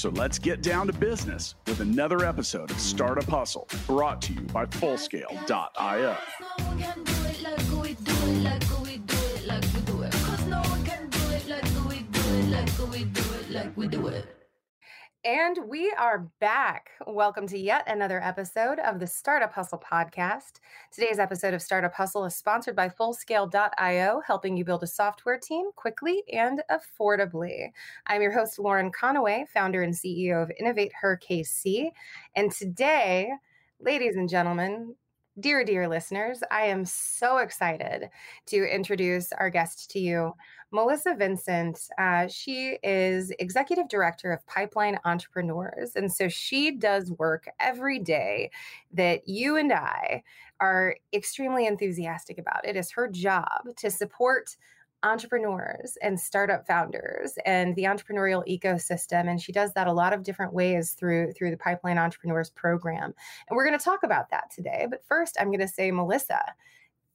So let's get down to business with another episode of Startup Hustle brought to you by Fullscale.io. And we are back. Welcome to yet another episode of the Startup Hustle podcast. Today's episode of Startup Hustle is sponsored by Fullscale.io, helping you build a software team quickly and affordably. I'm your host, Lauren Conaway, founder and CEO of Innovate Her KC. And today, ladies and gentlemen, Dear, dear listeners, I am so excited to introduce our guest to you, Melissa Vincent. Uh, she is executive director of Pipeline Entrepreneurs. And so she does work every day that you and I are extremely enthusiastic about. It is her job to support entrepreneurs and startup founders and the entrepreneurial ecosystem and she does that a lot of different ways through through the pipeline entrepreneurs program. And we're going to talk about that today but first i'm going to say melissa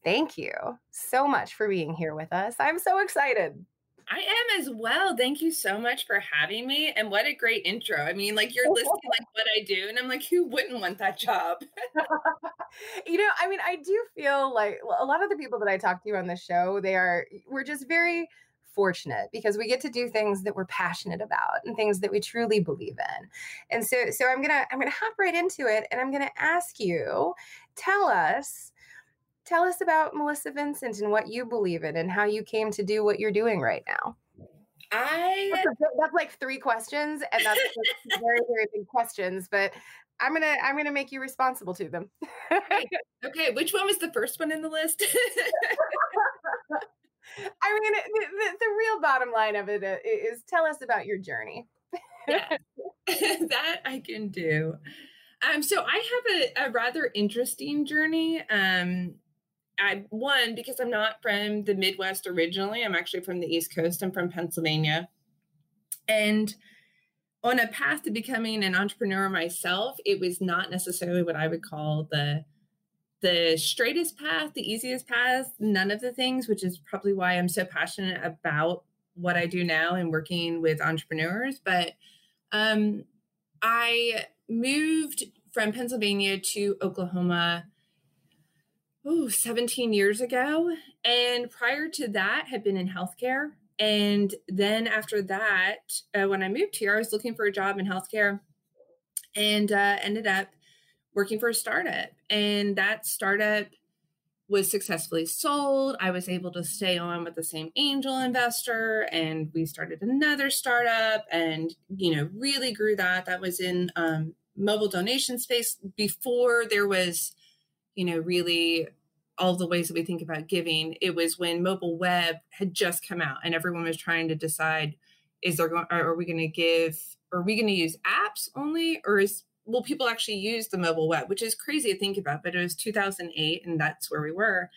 thank you so much for being here with us. I'm so excited I am as well. Thank you so much for having me. And what a great intro. I mean, like you're listing like what I do, and I'm like, who wouldn't want that job? you know, I mean, I do feel like a lot of the people that I talk to on the show, they are we're just very fortunate because we get to do things that we're passionate about and things that we truly believe in. And so so I'm going to I'm going to hop right into it and I'm going to ask you tell us tell us about Melissa Vincent and what you believe in and how you came to do what you're doing right now. I that's, a, that's like three questions, and that's very very big questions. But I'm gonna I'm gonna make you responsible to them. okay. okay, which one was the first one in the list? I mean, the, the, the, real bottom line of it uh, is tell us about your journey. yeah, that I can do. Um, so I have a, a rather interesting journey. Um, I one because I'm not from the Midwest originally. I'm actually from the East Coast. I'm from Pennsylvania, and on a path to becoming an entrepreneur myself, it was not necessarily what I would call the the straightest path, the easiest path, none of the things, which is probably why I'm so passionate about what I do now and working with entrepreneurs. But um, I moved from Pennsylvania to Oklahoma oh, 17 years ago. And prior to that, had been in healthcare. And then after that, uh, when I moved here, I was looking for a job in healthcare and uh, ended up working for a startup. And that startup was successfully sold. I was able to stay on with the same angel investor and we started another startup and, you know, really grew that. That was in um, mobile donation space before there was you know, really all the ways that we think about giving. It was when mobile web had just come out and everyone was trying to decide is there going are we going to give are we going to use apps only or is will people actually use the mobile web which is crazy to think about but it was 2008 and that's where we were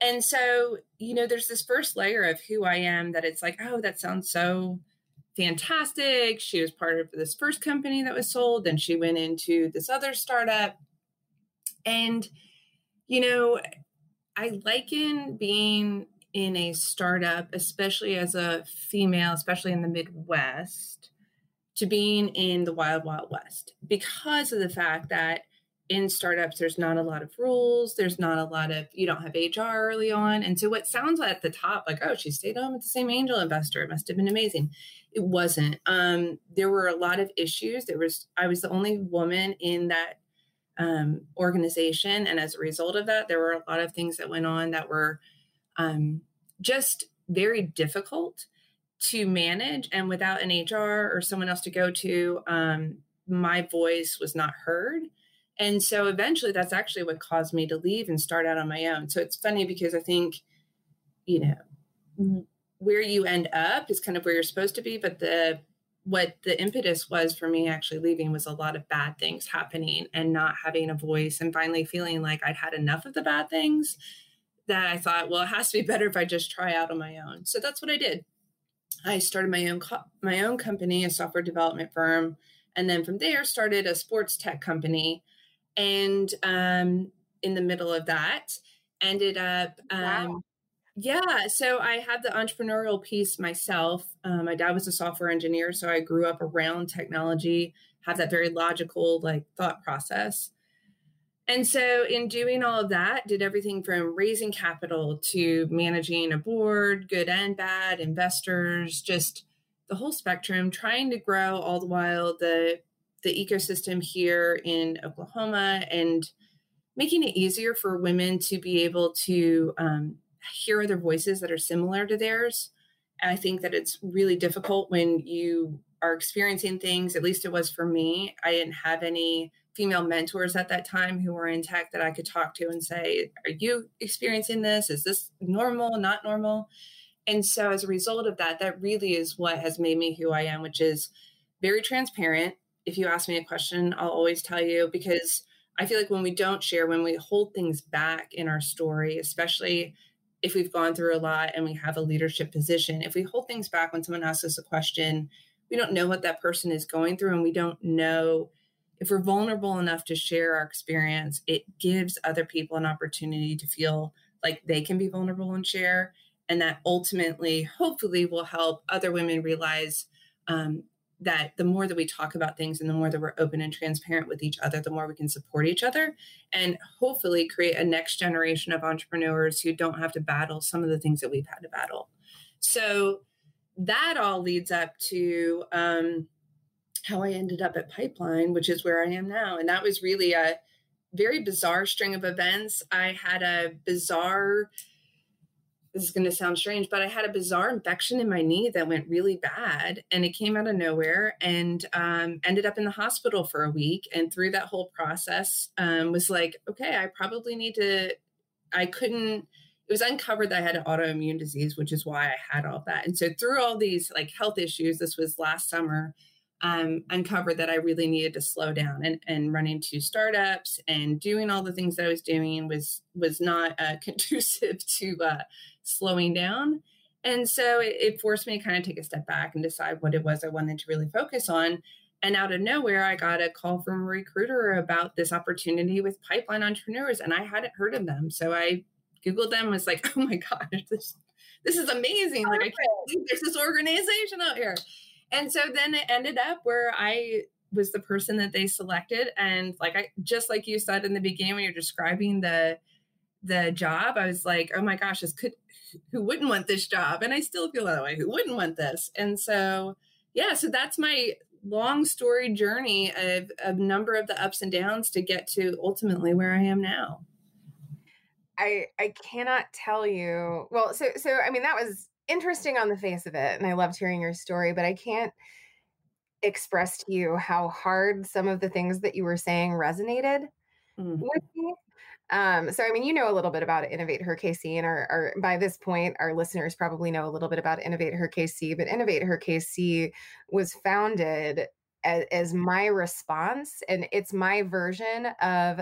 and so you know there's this first layer of who i am that it's like oh that sounds so fantastic she was part of this first company that was sold then she went into this other startup and, you know, I liken being in a startup, especially as a female, especially in the Midwest, to being in the wild, wild west because of the fact that in startups, there's not a lot of rules. There's not a lot of, you don't have HR early on. And so what sounds at the top like, oh, she stayed on with the same angel investor. It must have been amazing. It wasn't. Um, there were a lot of issues. There was, I was the only woman in that um, organization. And as a result of that, there were a lot of things that went on that were um, just very difficult to manage. And without an HR or someone else to go to, um, my voice was not heard. And so eventually that's actually what caused me to leave and start out on my own. So it's funny because I think, you know, where you end up is kind of where you're supposed to be, but the what the impetus was for me actually leaving was a lot of bad things happening and not having a voice and finally feeling like I'd had enough of the bad things that I thought, well, it has to be better if I just try out on my own. So that's what I did. I started my own co- my own company, a software development firm, and then from there started a sports tech company. And um, in the middle of that, ended up um, wow. Yeah, so I had the entrepreneurial piece myself. Um, my dad was a software engineer, so I grew up around technology, have that very logical like thought process. And so, in doing all of that, did everything from raising capital to managing a board, good and bad, investors, just the whole spectrum, trying to grow all the while the the ecosystem here in Oklahoma and making it easier for women to be able to um, hear other voices that are similar to theirs. And I think that it's really difficult when you are experiencing things, at least it was for me. I didn't have any female mentors at that time who were in tech that I could talk to and say, Are you experiencing this? Is this normal, not normal? And so, as a result of that, that really is what has made me who I am, which is very transparent. If you ask me a question, I'll always tell you because I feel like when we don't share, when we hold things back in our story, especially if we've gone through a lot and we have a leadership position, if we hold things back when someone asks us a question, we don't know what that person is going through and we don't know if we're vulnerable enough to share our experience, it gives other people an opportunity to feel like they can be vulnerable and share. And that ultimately, hopefully, will help other women realize um, that the more that we talk about things and the more that we're open and transparent with each other, the more we can support each other and hopefully create a next generation of entrepreneurs who don't have to battle some of the things that we've had to battle. So that all leads up to um, how I ended up at Pipeline, which is where I am now. And that was really a very bizarre string of events. I had a bizarre this is going to sound strange, but I had a bizarre infection in my knee that went really bad and it came out of nowhere and um, ended up in the hospital for a week. And through that whole process, um, was like, okay, I probably need to, I couldn't, it was uncovered that I had an autoimmune disease, which is why I had all that. And so through all these like health issues, this was last summer, um, uncovered that I really needed to slow down and, and running two startups and doing all the things that I was doing was was not uh, conducive to uh, slowing down. And so it, it forced me to kind of take a step back and decide what it was I wanted to really focus on. And out of nowhere, I got a call from a recruiter about this opportunity with pipeline entrepreneurs, and I hadn't heard of them. So I Googled them and was like, oh my gosh, this, this is amazing. Like, I can't believe there's this organization out here. And so then it ended up where I was the person that they selected. And like I just like you said in the beginning when you're describing the the job, I was like, oh my gosh, this could who wouldn't want this job? And I still feel that way. Who wouldn't want this? And so, yeah, so that's my long story journey of a number of the ups and downs to get to ultimately where I am now. I I cannot tell you. Well, so so I mean that was interesting on the face of it, and I loved hearing your story, but I can't express to you how hard some of the things that you were saying resonated mm-hmm. with me. Um, so, I mean, you know a little bit about Innovate Her KC, and our, our, by this point, our listeners probably know a little bit about Innovate Her KC. But Innovate Her KC was founded as, as my response, and it's my version of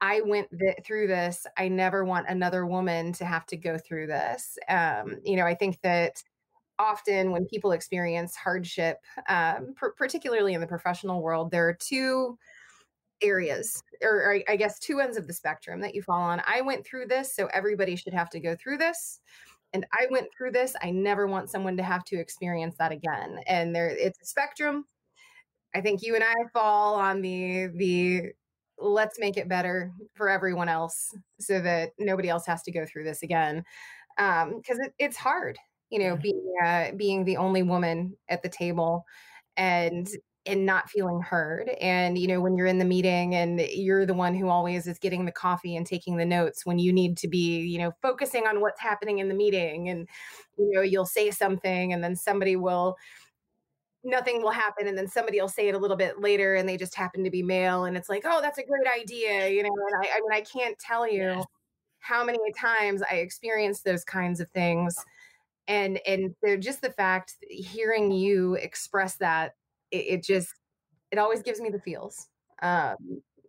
I went th- through this. I never want another woman to have to go through this. Um, you know, I think that often when people experience hardship, um, pr- particularly in the professional world, there are two areas or, I guess two ends of the spectrum that you fall on. I went through this, so everybody should have to go through this. And I went through this. I never want someone to have to experience that again. And there it's a spectrum. I think you and I fall on the the let's make it better for everyone else so that nobody else has to go through this again. Um, because it, it's hard, you know, being uh, being the only woman at the table and and not feeling heard and you know when you're in the meeting and you're the one who always is getting the coffee and taking the notes when you need to be you know focusing on what's happening in the meeting and you know you'll say something and then somebody will nothing will happen and then somebody will say it a little bit later and they just happen to be male and it's like oh that's a great idea you know and i, I mean i can't tell you how many times i experienced those kinds of things and and just the fact hearing you express that it, it just it always gives me the feels um,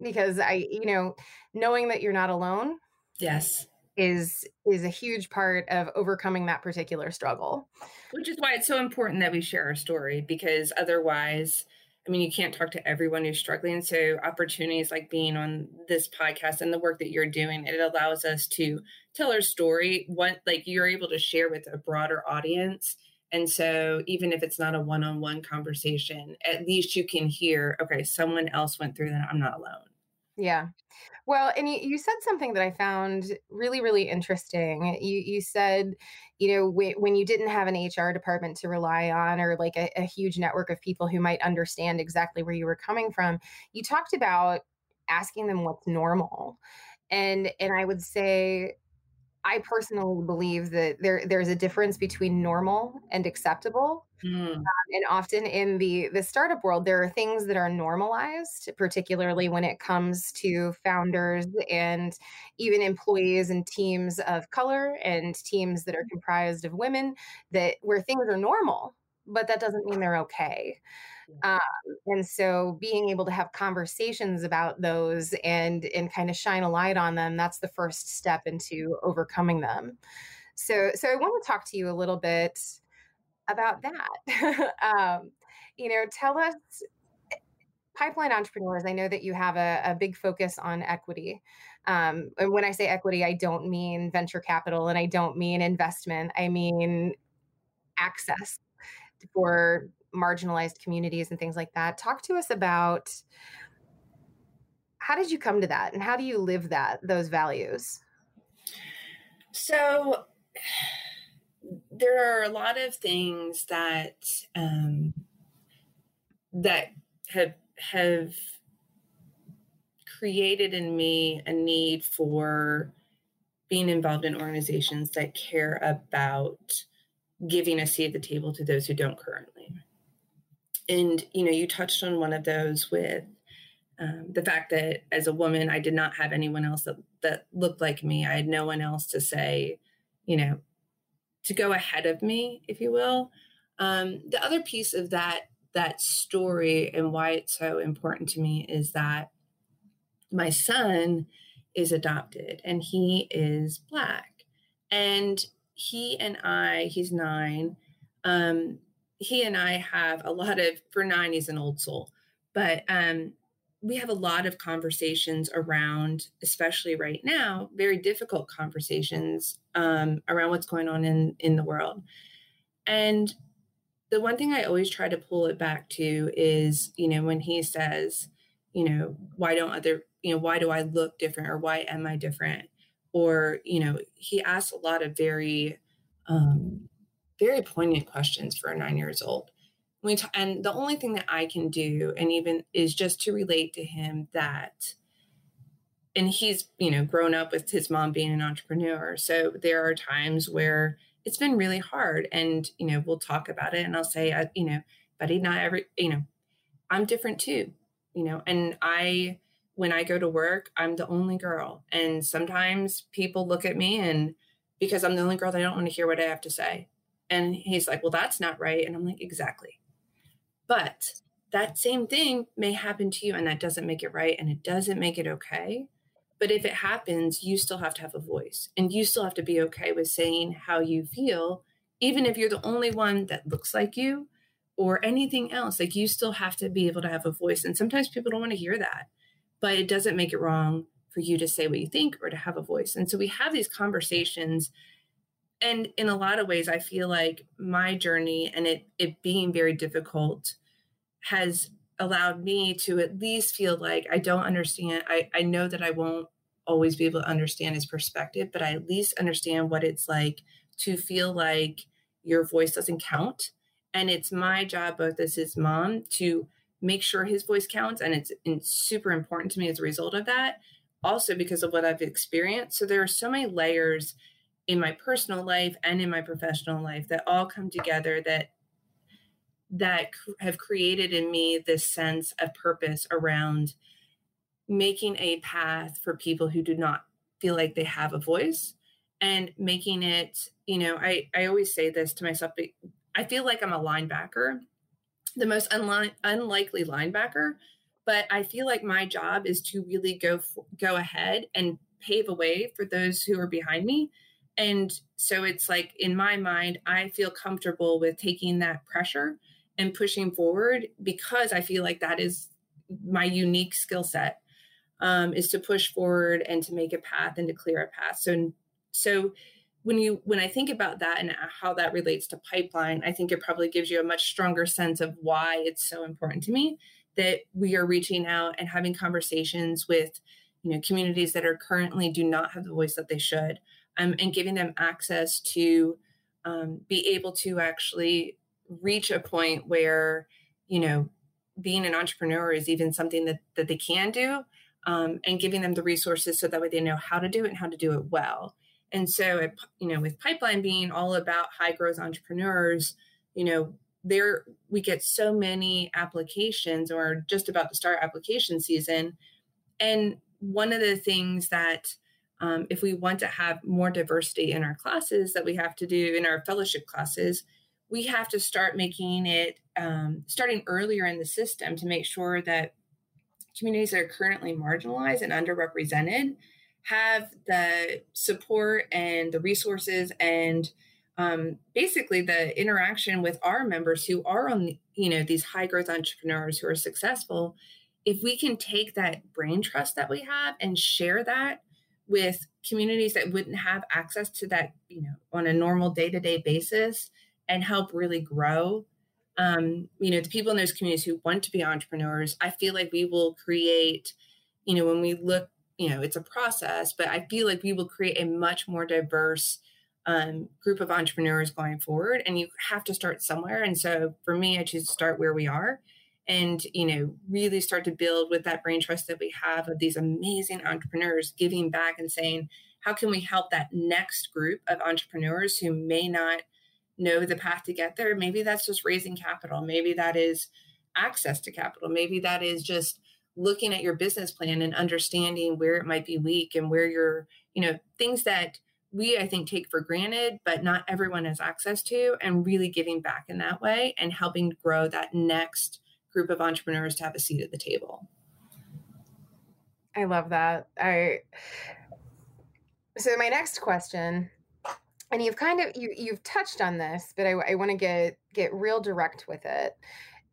because I, you know, knowing that you're not alone. Yes. is is a huge part of overcoming that particular struggle which is why it's so important that we share our story because otherwise i mean you can't talk to everyone who's struggling so opportunities like being on this podcast and the work that you're doing it allows us to tell our story what like you're able to share with a broader audience and so even if it's not a one-on-one conversation at least you can hear okay someone else went through that i'm not alone yeah well, and you, you said something that I found really, really interesting. You you said, you know, when, when you didn't have an HR department to rely on or like a, a huge network of people who might understand exactly where you were coming from, you talked about asking them what's normal. And and I would say I personally believe that there there's a difference between normal and acceptable. Mm. Um, and often in the the startup world, there are things that are normalized, particularly when it comes to founders and even employees and teams of color and teams that are comprised of women, that where things are normal, but that doesn't mean they're okay. Um, and so being able to have conversations about those and and kind of shine a light on them, that's the first step into overcoming them. So so I want to talk to you a little bit about that. um, you know, tell us pipeline entrepreneurs i know that you have a, a big focus on equity um, and when i say equity i don't mean venture capital and i don't mean investment i mean access for marginalized communities and things like that. Talk to us about how did you come to that and how do you live that those values? So there are a lot of things that um, that have have created in me a need for being involved in organizations that care about giving a seat at the table to those who don't currently and you know you touched on one of those with um, the fact that as a woman i did not have anyone else that, that looked like me. I had no one else to say you know to go ahead of me if you will. Um, the other piece of that that story and why it's so important to me is that my son is adopted and he is black. And he and i he's nine um, he and I have a lot of for nine he's an old soul, but um, we have a lot of conversations around, especially right now, very difficult conversations um, around what's going on in in the world. And the one thing I always try to pull it back to is, you know, when he says, you know, why don't other, you know, why do I look different or why am I different? Or, you know, he asks a lot of very um, very poignant questions for a nine years old. We t- and the only thing that I can do, and even is just to relate to him that, and he's you know grown up with his mom being an entrepreneur, so there are times where it's been really hard, and you know we'll talk about it, and I'll say, I, you know, buddy, not every, you know, I'm different too, you know, and I when I go to work, I'm the only girl, and sometimes people look at me and because I'm the only girl, they don't want to hear what I have to say and he's like, Well, that's not right. And I'm like, Exactly. But that same thing may happen to you, and that doesn't make it right and it doesn't make it okay. But if it happens, you still have to have a voice and you still have to be okay with saying how you feel, even if you're the only one that looks like you or anything else. Like you still have to be able to have a voice. And sometimes people don't want to hear that, but it doesn't make it wrong for you to say what you think or to have a voice. And so we have these conversations and in a lot of ways i feel like my journey and it it being very difficult has allowed me to at least feel like i don't understand i i know that i won't always be able to understand his perspective but i at least understand what it's like to feel like your voice doesn't count. And it's my job both as his mom to make sure his voice counts and it's, it's super important to me as a result of that also because of what i've experienced. So there are so many layers in my personal life and in my professional life that all come together that that have created in me this sense of purpose around making a path for people who do not feel like they have a voice and making it you know i i always say this to myself i feel like i'm a linebacker the most unli- unlikely linebacker but i feel like my job is to really go go ahead and pave a way for those who are behind me. And so it's like in my mind, I feel comfortable with taking that pressure and pushing forward because I feel like that is my unique skill set um, is to push forward and to make a path and to clear a path. So, so when you when I think about that and how that relates to pipeline, I think it probably gives you a much stronger sense of why it's so important to me that we are reaching out and having conversations with you know communities that are currently do not have the voice that they should um, and giving them access to um, be able to actually reach a point where you know being an entrepreneur is even something that that they can do um, and giving them the resources so that way they know how to do it and how to do it well. And so it, you know with pipeline being all about high growth entrepreneurs you know there we get so many applications or just about to start application season. And one of the things that um, if we want to have more diversity in our classes that we have to do in our fellowship classes we have to start making it um, starting earlier in the system to make sure that communities that are currently marginalized and underrepresented have the support and the resources and um, basically the interaction with our members who are on you know these high growth entrepreneurs who are successful. If we can take that brain trust that we have and share that with communities that wouldn't have access to that you know on a normal day-to-day basis and help really grow um, you know the people in those communities who want to be entrepreneurs i feel like we will create you know when we look you know it's a process but i feel like we will create a much more diverse um, group of entrepreneurs going forward and you have to start somewhere and so for me i choose to start where we are and you know really start to build with that brain trust that we have of these amazing entrepreneurs giving back and saying how can we help that next group of entrepreneurs who may not know the path to get there? Maybe that's just raising capital. Maybe that is access to capital. Maybe that is just looking at your business plan and understanding where it might be weak and where you're you know things that we i think take for granted but not everyone has access to and really giving back in that way and helping grow that next group of entrepreneurs to have a seat at the table. I love that. I so my next question, and you've kind of you you've touched on this, but I, I want to get get real direct with it.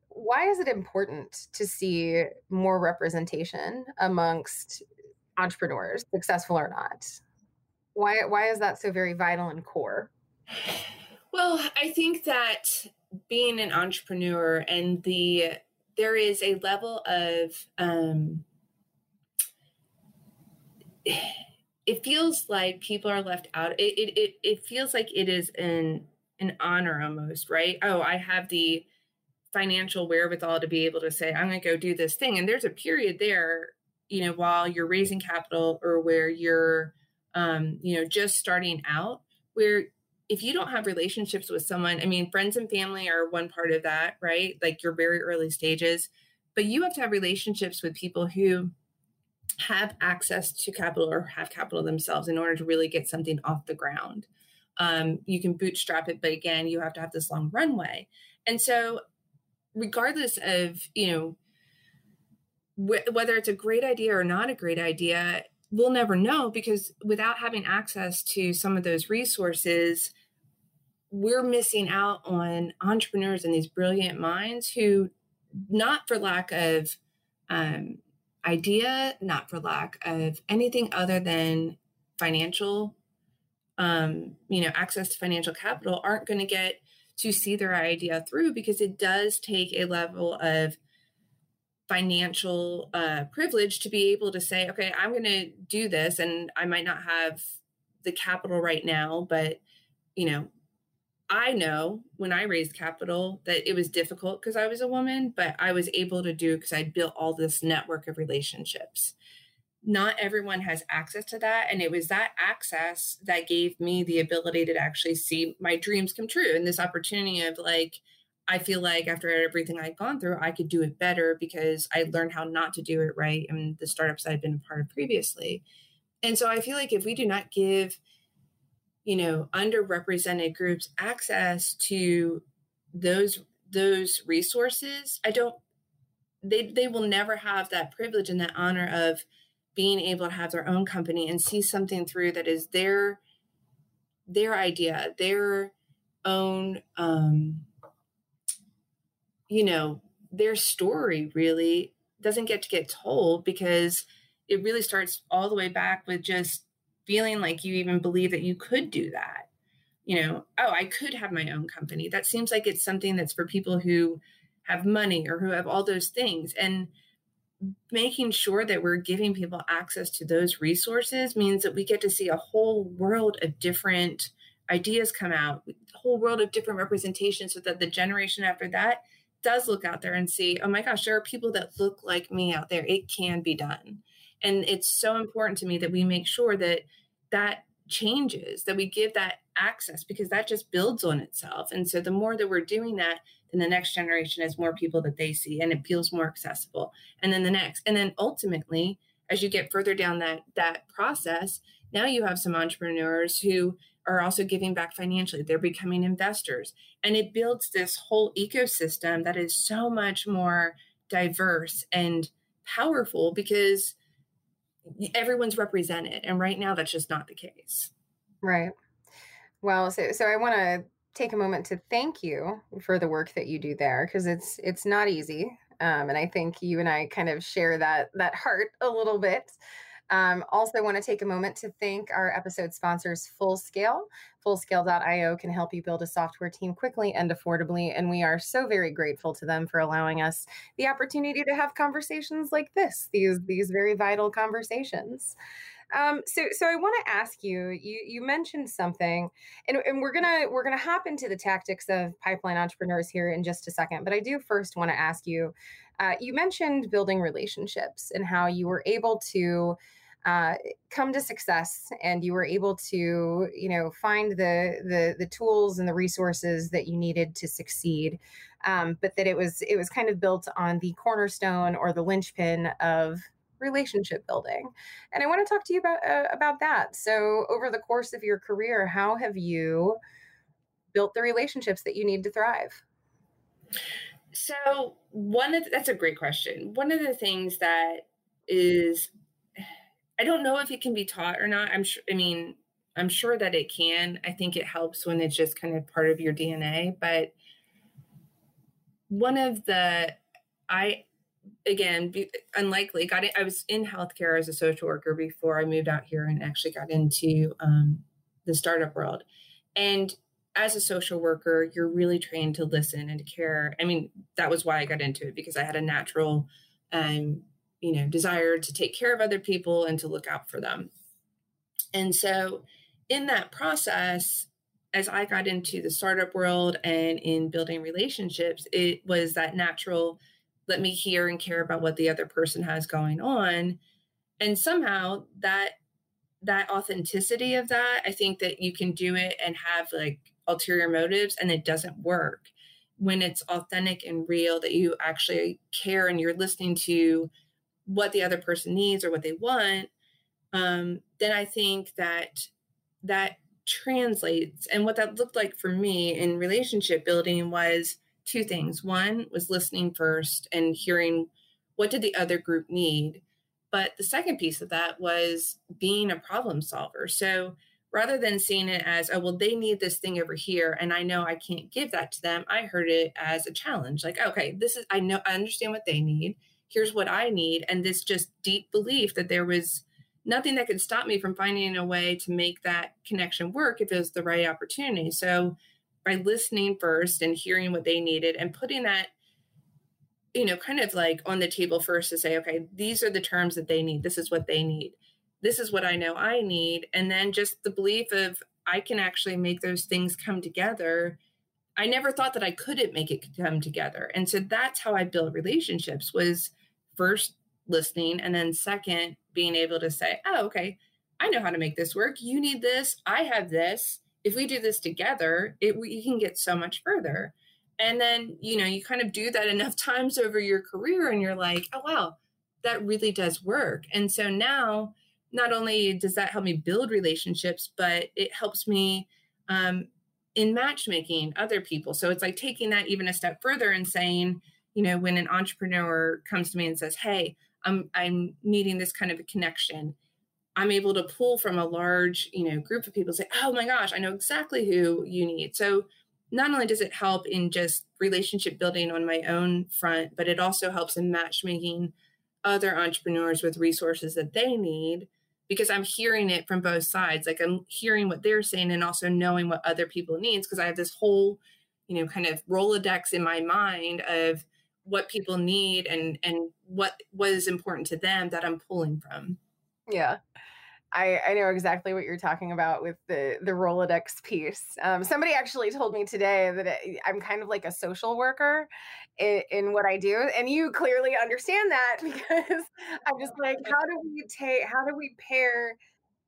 Why is it important to see more representation amongst entrepreneurs, successful or not? Why why is that so very vital and core? Well, I think that being an entrepreneur and the there is a level of um, it feels like people are left out. It, it it it feels like it is an an honor almost, right? Oh, I have the financial wherewithal to be able to say I'm going to go do this thing, and there's a period there, you know, while you're raising capital or where you're, um, you know, just starting out, where if you don't have relationships with someone, I mean, friends and family are one part of that, right? Like your very early stages, but you have to have relationships with people who have access to capital or have capital themselves in order to really get something off the ground. Um, you can bootstrap it, but again, you have to have this long runway. And so, regardless of you know wh- whether it's a great idea or not a great idea, we'll never know because without having access to some of those resources, we're missing out on entrepreneurs and these brilliant minds who, not for lack of um, idea, not for lack of anything other than financial, um, you know, access to financial capital, aren't going to get to see their idea through because it does take a level of financial uh, privilege to be able to say, okay, I'm going to do this, and I might not have the capital right now, but you know, I know when I raised capital that it was difficult because I was a woman, but I was able to do because I built all this network of relationships. Not everyone has access to that. And it was that access that gave me the ability to actually see my dreams come true and this opportunity of like, I feel like after everything I'd gone through, I could do it better because I learned how not to do it right in the startups I'd been a part of previously. And so I feel like if we do not give you know underrepresented groups access to those those resources i don't they they will never have that privilege and that honor of being able to have their own company and see something through that is their their idea, their own um you know, their story really doesn't get to get told because it really starts all the way back with just feeling like you even believe that you could do that. You know, oh, I could have my own company. That seems like it's something that's for people who have money or who have all those things. And making sure that we're giving people access to those resources means that we get to see a whole world of different ideas come out, a whole world of different representations so that the generation after that does look out there and see, oh my gosh, there are people that look like me out there. It can be done. And it's so important to me that we make sure that that changes, that we give that access because that just builds on itself. And so the more that we're doing that, then the next generation has more people that they see and it feels more accessible. And then the next. And then ultimately, as you get further down that that process, now you have some entrepreneurs who are also giving back financially. They're becoming investors. And it builds this whole ecosystem that is so much more diverse and powerful because everyone's represented. And right now, that's just not the case. Right. Well, so so I want to take a moment to thank you for the work that you do there because it's it's not easy. Um, and I think you and I kind of share that that heart a little bit. Um, also, want to take a moment to thank our episode sponsors, Fullscale. Fullscale.io can help you build a software team quickly and affordably. And we are so very grateful to them for allowing us the opportunity to have conversations like this, these, these very vital conversations. Um, so, so I want to ask you. You you mentioned something, and, and we're gonna we're gonna hop into the tactics of pipeline entrepreneurs here in just a second. But I do first want to ask you. Uh, you mentioned building relationships and how you were able to uh, come to success and you were able to you know find the the the tools and the resources that you needed to succeed um, but that it was it was kind of built on the cornerstone or the linchpin of relationship building. And i want to talk to you about uh, about that. So over the course of your career how have you built the relationships that you need to thrive? So one of the, that's a great question. One of the things that is I don't know if it can be taught or not. I'm sure, I mean, I'm sure that it can. I think it helps when it's just kind of part of your DNA. But one of the, I, again, be, unlikely, got it. I was in healthcare as a social worker before I moved out here and actually got into um, the startup world. And as a social worker, you're really trained to listen and to care. I mean, that was why I got into it because I had a natural um, you know desire to take care of other people and to look out for them. And so in that process as i got into the startup world and in building relationships it was that natural let me hear and care about what the other person has going on. And somehow that that authenticity of that i think that you can do it and have like ulterior motives and it doesn't work. When it's authentic and real that you actually care and you're listening to what the other person needs or what they want, um, then I think that that translates. And what that looked like for me in relationship building was two things. One was listening first and hearing what did the other group need. But the second piece of that was being a problem solver. So rather than seeing it as, oh, well, they need this thing over here, and I know I can't give that to them, I heard it as a challenge. Like, okay, this is, I know, I understand what they need here's what I need. And this just deep belief that there was nothing that could stop me from finding a way to make that connection work if it was the right opportunity. So by listening first and hearing what they needed and putting that you know kind of like on the table first to say okay these are the terms that they need this is what they need this is what i know i need and then just the belief of i can actually make those things come together i never thought that i couldn't make it come together and so that's how i built relationships was first listening and then second being able to say oh okay i know how to make this work. You need this. I have this. If we do this together it we can get so much further. And then you know you kind of do that enough times over your career and you're like oh wow that really does work. And so now not only does that help me build relationships but it helps me um, in matchmaking other people. So it's like taking that even a step further and saying you know, when an entrepreneur comes to me and says, Hey, I'm I'm needing this kind of a connection. I'm able to pull from a large, you know, group of people say, "Oh my gosh, I know exactly who you need." So not only does it help in just relationship building on my own front, but it also helps in matchmaking other entrepreneurs with resources that they need because I'm hearing it from both sides. Like I'm hearing what they're saying and also knowing what other people needs because I have this whole, you know, kind of Rolodex in my mind of what people need and and what what is important to them that I'm pulling from. Yeah. I, I know exactly what you're talking about with the the Rolodex piece. Um, somebody actually told me today that it, I'm kind of like a social worker in, in, what I do, and you clearly understand that because I'm just like, how do we take, how do we pair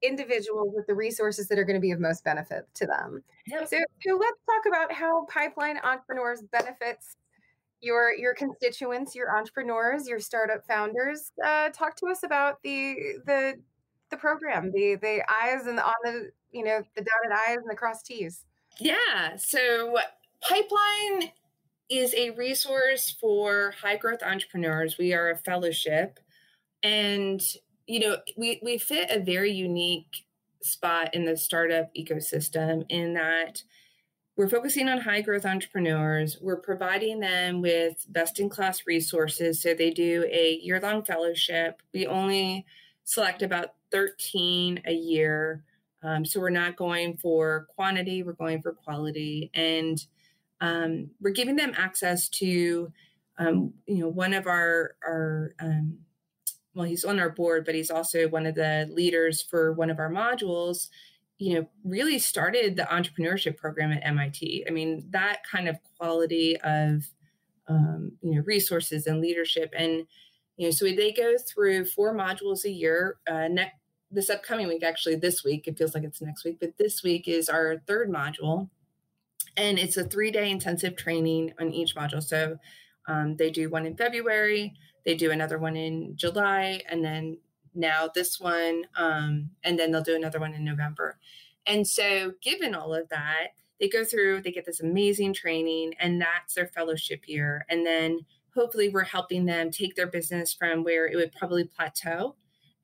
individuals with the resources that are going to be of most benefit to them? Yep. So, so let's talk about how Pipeline Entrepreneurs benefits your your constituents, your entrepreneurs, your startup founders. Uh, talk to us about the the the program, the the I's and the, on the you know the dotted I's and the crossed T's. Yeah. So Pipeline is a resource for high growth entrepreneurs. We are a fellowship, and you know we we fit a very unique spot in the startup ecosystem in that we're focusing on high growth entrepreneurs. We're providing them with best in class resources. So they do a year long fellowship. We only select about 13 a year. Um, so we're not going for quantity, we're going for quality. And um, we're giving them access to, um, you know, one of our, our um, well, he's on our board, but he's also one of the leaders for one of our modules you know really started the entrepreneurship program at mit i mean that kind of quality of um, you know resources and leadership and you know so they go through four modules a year uh, next this upcoming week actually this week it feels like it's next week but this week is our third module. And it's a three day intensive training on each module. So um, they do one in february they do another one in july and then now this one um, and then they'll do another one in november and so given all of that they go through they get this amazing training and that's their fellowship year and then hopefully we're helping them take their business from where it would probably plateau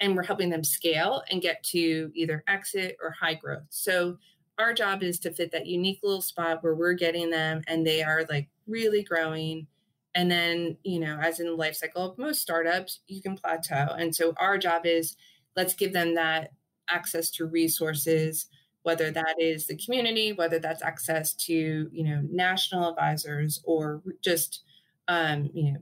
and we're helping them scale and get to either exit or high growth. So our job is to fit that unique little spot where we're getting them and they are like really growing. And then, you know, as in the life cycle of most startups, you can plateau. And so our job is let's give them that access to resources, whether that is the community, whether that's access to, you know, national advisors or just um, you know,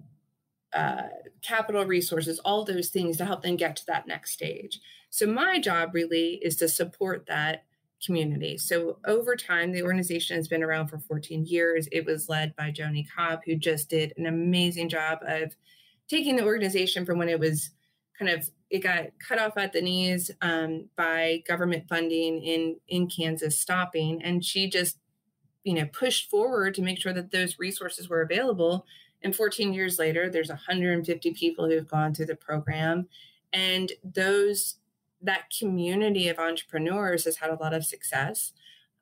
uh, capital resources, all those things to help them get to that next stage. So my job really is to support that community. So over time, the organization has been around for 14 years. It was led by Joni Cobb, who just did an amazing job of taking the organization from when it was kind of it got cut off at the knees um, by government funding in in Kansas stopping, and she just you know pushed forward to make sure that those resources were available and 14 years later, there's 150 people who've gone through the program. And those that community of entrepreneurs has had a lot of success.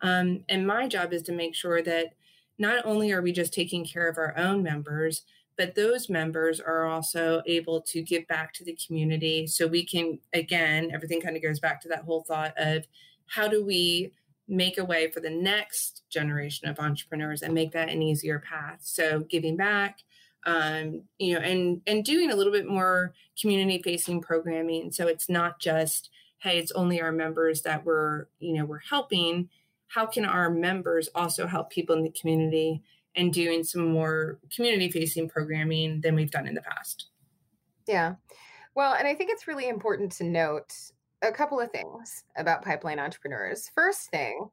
Um, and my job is to make sure that not only are we just taking care of our own members, but those members are also able to give back to the community. So we can, again, everything kind of goes back to that whole thought of how do we make a way for the next generation of entrepreneurs and make that an easier path. So giving back, um, you know, and and doing a little bit more community facing programming. So it's not just hey, it's only our members that we're you know we're helping. How can our members also help people in the community and doing some more community facing programming than we've done in the past? Yeah. Well, and I think it's really important to note a couple of things about pipeline entrepreneurs. First thing,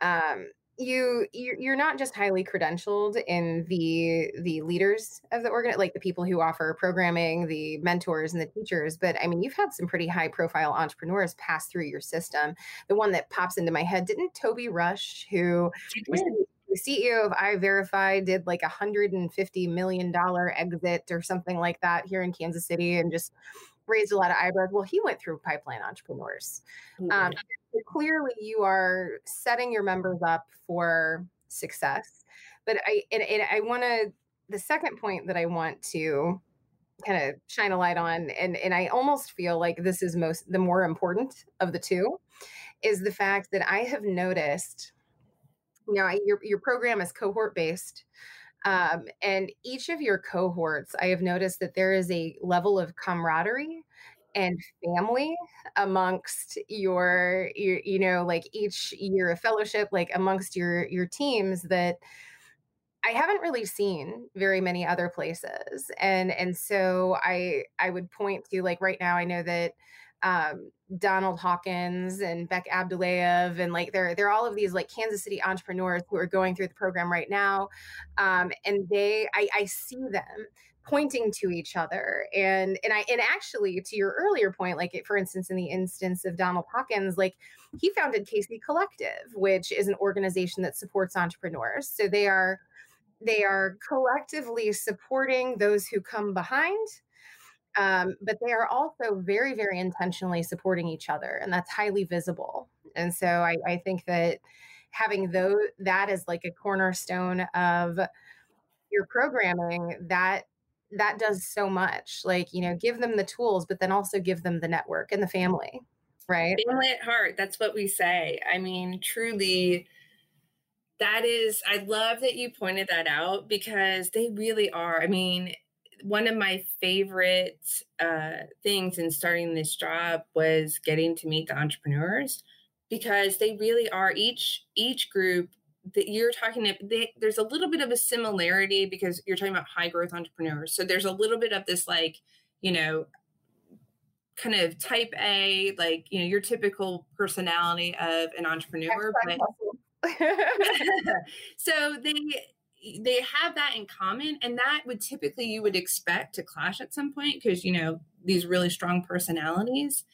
um, you you're not just highly credentialed in the the leaders of the organ like the people who offer programming the mentors and the teachers but i mean you've had some pretty high profile entrepreneurs pass through your system. The one that pops into my head didn't toby rush who was the ceo of EyeVerify did like a hundred and fifty million dollar exit or something like that here in kansas city and just raised a lot of eyebrows. Well, he went through pipeline entrepreneurs. Mm-hmm. Um, clearly, you are setting your members up for success. But I and, and I want to the second point that I want to kind of shine a light on and and I almost feel like this is most the more important of the two is the fact that I have noticed you know your your program is cohort based um, and each of your cohorts I have noticed that there is a level of camaraderie and family amongst your, your you know like each year of fellowship like amongst your your teams that I haven't really seen very many other places. And and so I I would point to like right now I know that um, Donald Hawkins and Bek Abdullayev and like they're they're all of these like Kansas City entrepreneurs who are going through the program right now. Um, and they I, I see them pointing to each other and and I and actually to your earlier point like it, for instance in the instance of Donald Hawkins like he founded KC Collective which is an organization that supports entrepreneurs so they are they are collectively supporting those who come behind um, but they are also very very intentionally supporting each other and that's highly visible and so i, I think that having those that is like a cornerstone of your programming that that does so much like you know give them the tools but then also give them the network and the family right? Family at heart that's what we say i mean truly that is i love that you pointed that out because they really are i mean one of my favorite uh, things in starting this job was getting to meet the entrepreneurs because they really are each each group that you're talking to they, there's a little bit of a similarity because you're talking about high growth entrepreneurs. So there's a little bit of this like you know kind of type a like you know your typical personality of an entrepreneur but so they they have that in common and that would typically you would expect to clash at some point because you know these really strong personalities.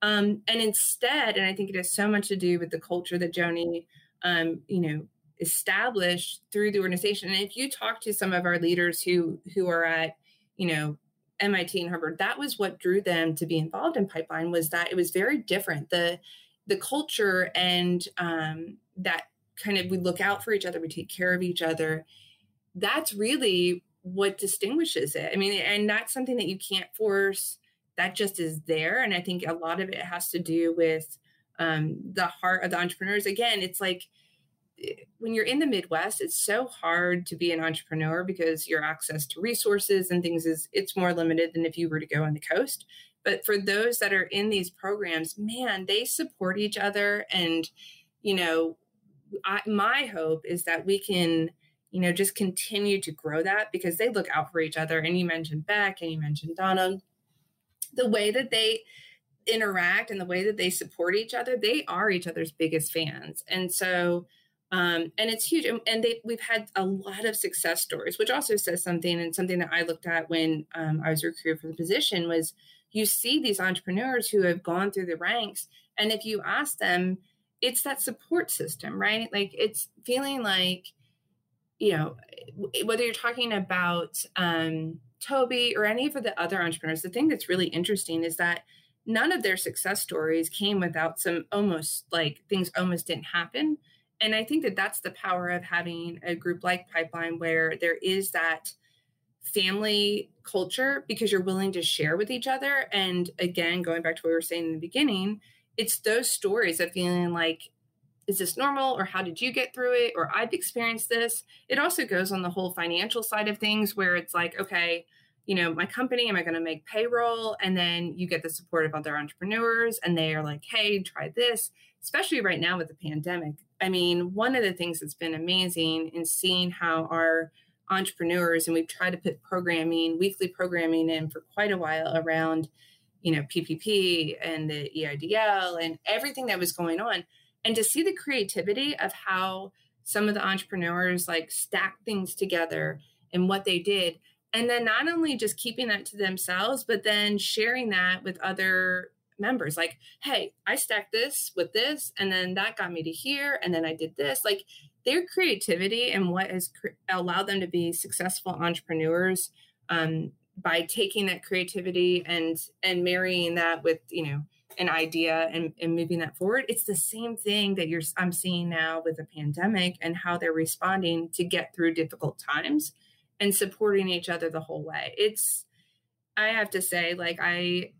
Um, and instead and i think it has so much to do with the culture that joni um, you know established through the organization. And if you talk to some of our leaders who who are at you know mit and harvard that was what drew them to be involved in pipeline was that it was very different. The the culture and um, that kind of we look out for each other, we take care of each other. That's really what distinguishes it. I mean, and that's something that you can't force. That just is there. And I think a lot of it has to do with um, the heart of the entrepreneurs. Again, it's like eh, when you're in the Midwest, it's so hard to be an entrepreneur because your access to resources and things is it's more limited than if you were to go on the coast. But for those that are in these programs, man, they support each other and you know I, my hope is that we can you know just continue to grow that because they look out for each other. And you mentioned beck and you mentioned donna. The way that they interact and the way that they support each other they are each other's biggest fans. And so um, and it's huge. And, and they we've had a lot of success stories which also says something. And something that i looked at when um, i was recruited for the position was you see these entrepreneurs who have gone through the ranks. And if you ask them it's that support system, right? Like it's feeling like, you know, whether you're talking about um, Toby or any of the other entrepreneurs, the thing that's really interesting is that none of their success stories came without some almost like things almost didn't happen. And I think that that's the power of having a group like Pipeline where there is that family culture because you're willing to share with each other. And again, going back to what we were saying in the beginning, it's those stories of feeling like is this normal or how did you get through it or i've experienced this? It also goes on the whole financial side of things where it's like okay you know my company am i going to make payroll? And then you get the support of other entrepreneurs and they are like hey try this. Especially right now with the pandemic. I mean one of the things that's been amazing in seeing how our entrepreneurs and we've tried to put programming weekly programming in for quite a while around you know, PPP and the EIDL and everything that was going on. And to see the creativity of how some of the entrepreneurs like stacked things together and what they did. And then not only just keeping that to themselves, but then sharing that with other members like, hey, I stacked this with this, and then that got me to here, and then I did this. Like their creativity and what has cre- allowed them to be successful entrepreneurs um, by taking that creativity and and marrying that with you know an idea and, and moving that forward it's the same thing that you're i'm seeing now with the pandemic and how they're responding to get through difficult times and supporting each other the whole way it's I have to say, like, I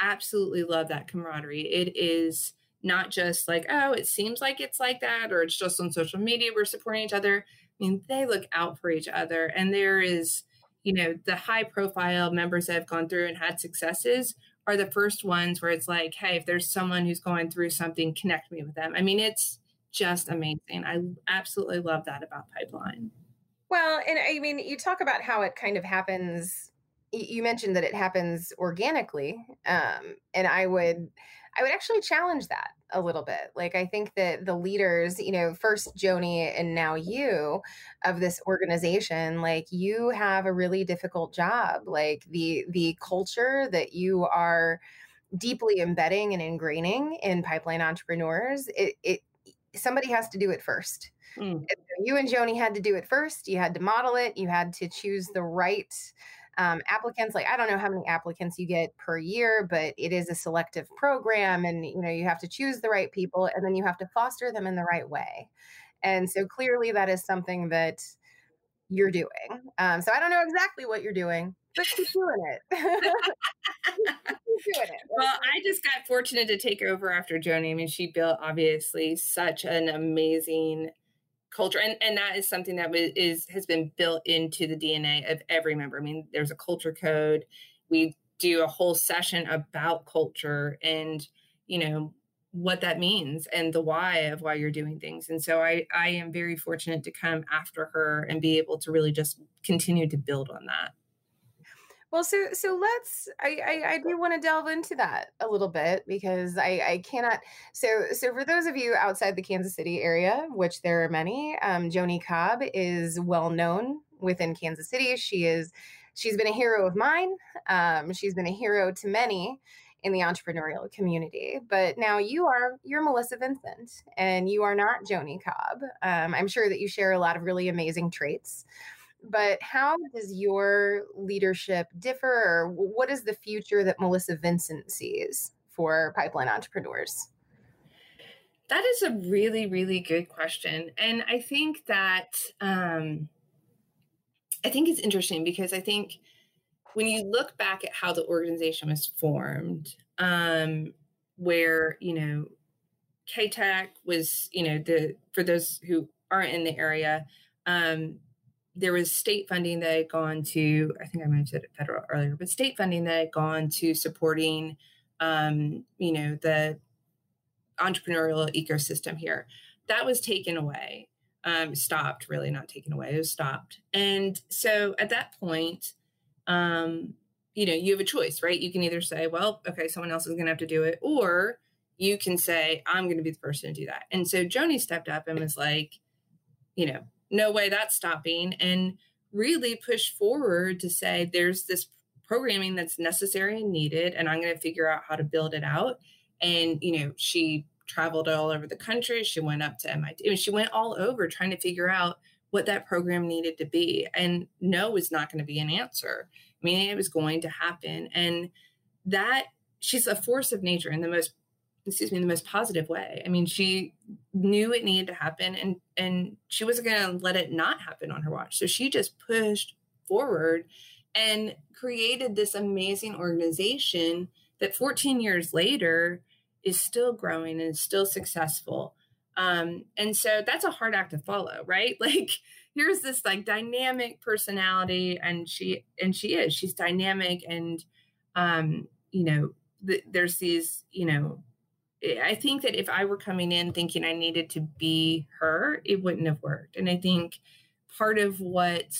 absolutely love that camaraderie. It is not just like, oh, it seems like it's like that, or it's just on social media, we're supporting each other. I mean, they look out for each other. And there is, you know, the high profile members that have gone through and had successes are the first ones where it's like, hey, if there's someone who's going through something, connect me with them. I mean, it's just amazing. I absolutely love that about Pipeline. Well, and I mean, you talk about how it kind of happens. You mentioned that it happens organically, um, and I would, I would actually challenge that a little bit. Like, I think that the leaders, you know, first Joni and now you of this organization, like you have a really difficult job. Like the the culture that you are deeply embedding and ingraining in pipeline entrepreneurs, it, it somebody has to do it first. Mm. you and Joni had to do it first. You had to model it. You had to choose the right um, applicants. Like I don't know how many applicants you get per year, but it is a selective program, and you know you have to choose the right people, and then you have to foster them in the right way. And so clearly, that is something that you're doing. Um, so I don't know exactly what you're doing, but keep doing it. doing it. Well, I just got fortunate to take over after Joni. I mean, she built obviously such an amazing culture and, and that is something that is has been built into the dna of every member. I mean there's a culture code. We do a whole session about culture and you know what that means and the why of why you're doing things. And so i i am very fortunate to come after her and be able to really just continue to build on that well, so so let's. I I, I do want to delve into that a little bit because I I cannot. So so for those of you outside the Kansas City area, which there are many, um, Joni Cobb is well known within Kansas City. She is she's been a hero of mine. Um, she's been a hero to many in the entrepreneurial community. But now you are you're Melissa Vincent, and you are not Joni Cobb. Um, I'm sure that you share a lot of really amazing traits but how does your leadership differ or what is the future that melissa vincent sees for pipeline entrepreneurs? That is a really really good question and i think that um, i think it's interesting because i think when you look back at how the organization was formed um, where you know KTEC was you know the for those who aren't in the area um, there was state funding that had gone to, I think I might have said it federal earlier, but state funding that had gone to supporting, um, you know, the entrepreneurial ecosystem here. That was taken away, um, stopped, really not taken away, it was stopped. And so at that point, um, you know, you have a choice, right? You can either say, well, okay, someone else is going to have to do it, or you can say, I'm going to be the person to do that. And so Joni stepped up and was like, you know, no way that's stopping and really push forward to say there's this programming that's necessary and needed and i'm going to figure out how to build it out. And you know she traveled all over the country she went up to mit she went all over trying to figure out what that program needed to be and no was not going to be an answer. Meaning it was going to happen and that she's a force of nature in the most excuse me, in the most positive way. I mean, she knew it needed to happen and and she wasn't going to let it not happen on her watch. So she just pushed forward and created this amazing organization that 14 years later is still growing and is still successful. Um, and so that's a hard act to follow, right? Like here's this like dynamic personality and she and she is she's dynamic and um you know th- there's these you know I think that if I were coming in thinking I needed to be her, it wouldn't have worked. And I think part of what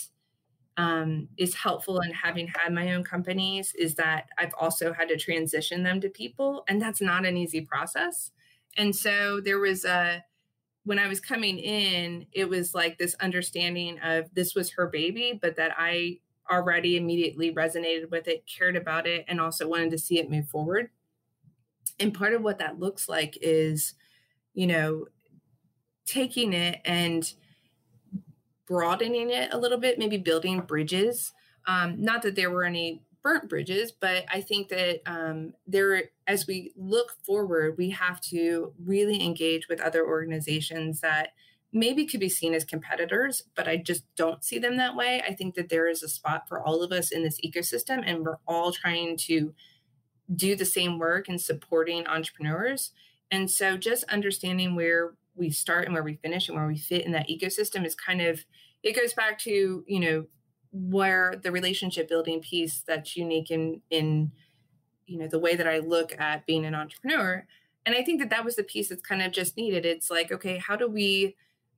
um, is helpful in having had my own companies is that I've also had to transition them to people, and that's not an easy process. And so there was a, when I was coming in, it was like this understanding of this was her baby, but that I already immediately resonated with it, cared about it, and also wanted to see it move forward and part of what that looks like is you know taking it and broadening it a little bit maybe building bridges um, not that there were any burnt bridges but i think that um, there as we look forward we have to really engage with other organizations that maybe could be seen as competitors, but I just don't see them that way. I think that there is a spot for all of us in this ecosystem, and we're all trying to do the same work in supporting entrepreneurs. And so just understanding where we start and where we finish and where we fit in that ecosystem is kind of it goes back to, you know, where the relationship building piece that's unique in in you know the way that I look at being an entrepreneur. And I think that that was the piece that's kind of just needed. It's like, okay, how do we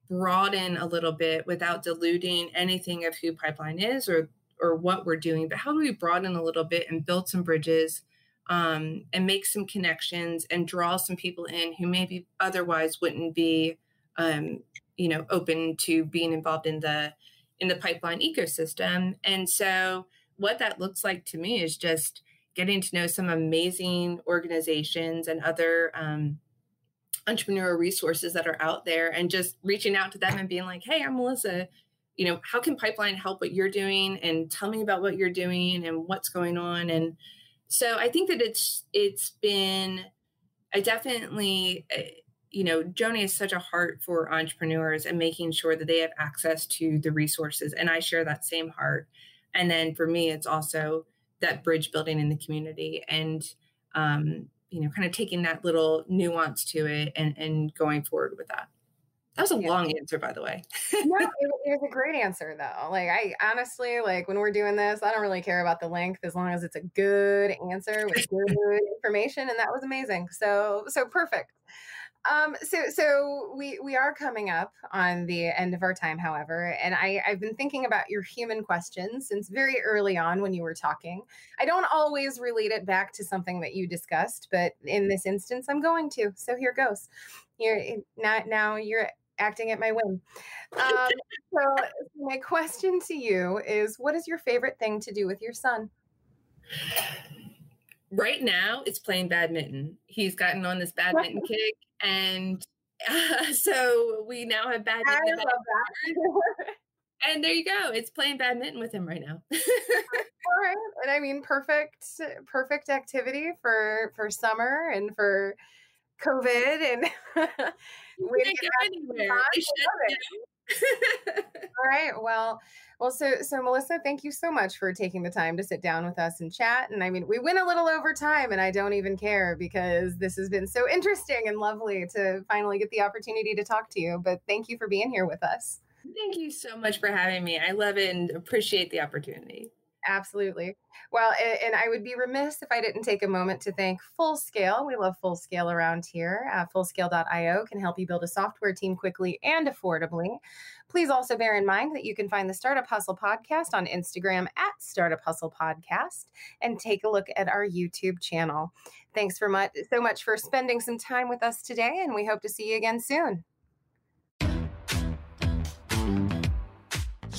broaden a little bit without diluting anything of who pipeline is or or what we're doing but how do we broaden a little bit and build some bridges um, and make some connections and draw some people in who maybe otherwise wouldn't be um, you know open to being involved in the in the pipeline ecosystem and so what that looks like to me is just getting to know some amazing organizations and other um, entrepreneurial resources that are out there and just reaching out to them and being like, hey, I'm Melissa. You know, how can Pipeline help what you're doing? And tell me about what you're doing and what's going on. And so I think that it's it's been I definitely eh, you know, Joni has such a heart for entrepreneurs and making sure that they have access to the resources. And I share that same heart. And then for me, it's also that bridge building in the community and um, you know, kind of taking that little nuance to it and, and going forward with that. That was a yeah. long answer, by the way. no, it, it, was a great answer, though. Like, I honestly, like, when we're doing this, I don't really care about the length as long as it's a good answer with good information. And that was amazing. So, so perfect. Um, so so we we are coming up on the end of our time, however, and I, I've been thinking about your human questions since very early on when you were talking. I don't always relate it back to something that you discussed, but in this instance, I'm going to. So here goes. You're now now you're acting at my whim. Um, so my question to you is, what is your favorite thing to do with your son? right now it's playing badminton. He's gotten on this badminton kick, and uh, so we now have badminton. and there you go. It's playing badminton with him right now. All right, and I mean, perfect, perfect activity for for summer and for COVID and. we can't go anywhere. All right. Well, well, so so Melissa, thank you so much for taking the time to sit down with us and chat. And I mean, we went a little over time, and I don't even care because this has been so interesting and lovely to finally get the opportunity to talk to you. But thank you for being here with us. Thank you so much for having me. I love it and appreciate the opportunity. Absolutely. Well, and, and, I would be remiss if I didn't take a moment to thank Full Scale. We love Full Scale around here. Uh, Fullscale.io can help you build a software team quickly and affordably. Please also bear in mind that you can find the Startup Hustle podcast on Instagram at Startup Hustle Podcast and take a look at our YouTube channel. Thanks for much so much for spending some time with us today, and we hope to see you again soon.